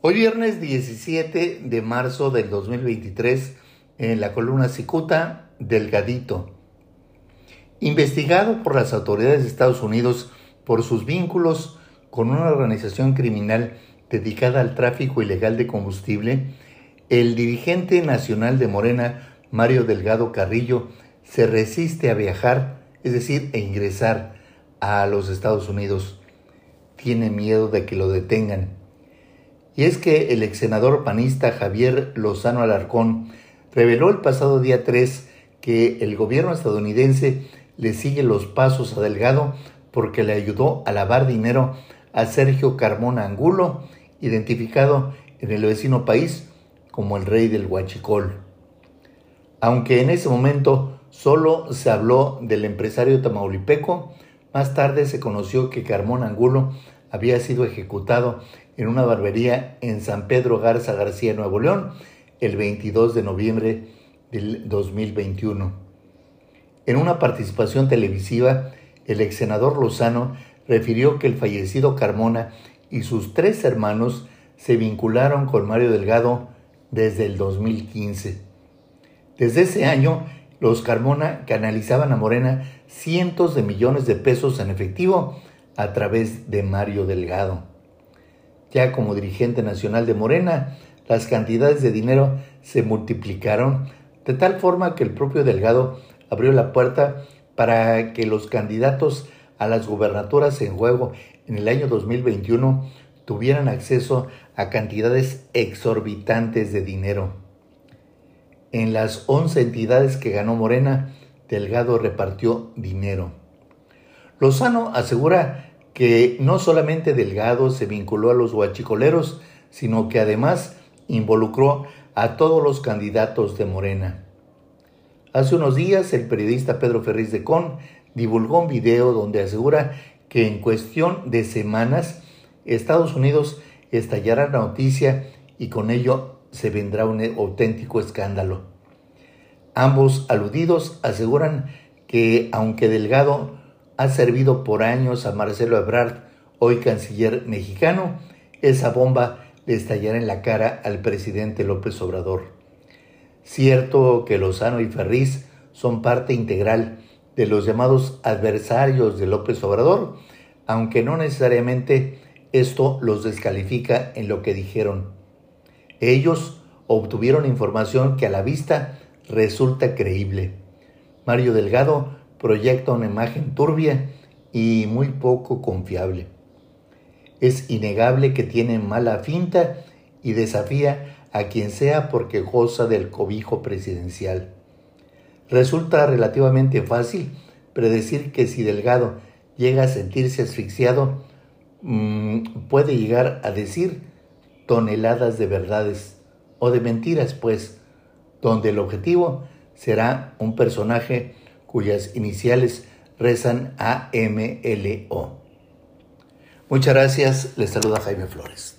Hoy viernes 17 de marzo del 2023, en la columna Cicuta, Delgadito. Investigado por las autoridades de Estados Unidos por sus vínculos con una organización criminal dedicada al tráfico ilegal de combustible, el dirigente nacional de Morena, Mario Delgado Carrillo, se resiste a viajar, es decir, a ingresar a los Estados Unidos. Tiene miedo de que lo detengan y es que el ex senador panista Javier Lozano Alarcón reveló el pasado día 3 que el gobierno estadounidense le sigue los pasos a Delgado porque le ayudó a lavar dinero a Sergio Carmona Angulo, identificado en el vecino país como el rey del huachicol. Aunque en ese momento solo se habló del empresario tamaulipeco, más tarde se conoció que Carmona Angulo había sido ejecutado en una barbería en San Pedro Garza García, Nuevo León, el 22 de noviembre del 2021. En una participación televisiva, el ex senador Lozano refirió que el fallecido Carmona y sus tres hermanos se vincularon con Mario Delgado desde el 2015. Desde ese año, los Carmona canalizaban a Morena cientos de millones de pesos en efectivo a través de Mario Delgado. Ya como dirigente nacional de Morena, las cantidades de dinero se multiplicaron de tal forma que el propio Delgado abrió la puerta para que los candidatos a las gubernaturas en juego en el año 2021 tuvieran acceso a cantidades exorbitantes de dinero. En las 11 entidades que ganó Morena, Delgado repartió dinero. Lozano asegura que no solamente Delgado se vinculó a los huachicoleros, sino que además involucró a todos los candidatos de Morena. Hace unos días el periodista Pedro Ferriz de Con divulgó un video donde asegura que en cuestión de semanas Estados Unidos estallará la noticia y con ello se vendrá un auténtico escándalo. Ambos aludidos aseguran que aunque Delgado ha servido por años a Marcelo Ebrard, hoy canciller mexicano, esa bomba le estallará en la cara al presidente López Obrador. Cierto que Lozano y Ferriz son parte integral de los llamados adversarios de López Obrador, aunque no necesariamente esto los descalifica en lo que dijeron. Ellos obtuvieron información que a la vista resulta creíble. Mario Delgado proyecta una imagen turbia y muy poco confiable. Es innegable que tiene mala finta y desafía a quien sea porque goza del cobijo presidencial. Resulta relativamente fácil predecir que si Delgado llega a sentirse asfixiado, mm, puede llegar a decir toneladas de verdades o de mentiras, pues, donde el objetivo será un personaje cuyas iniciales rezan AMLO. Muchas gracias, les saluda Jaime Flores.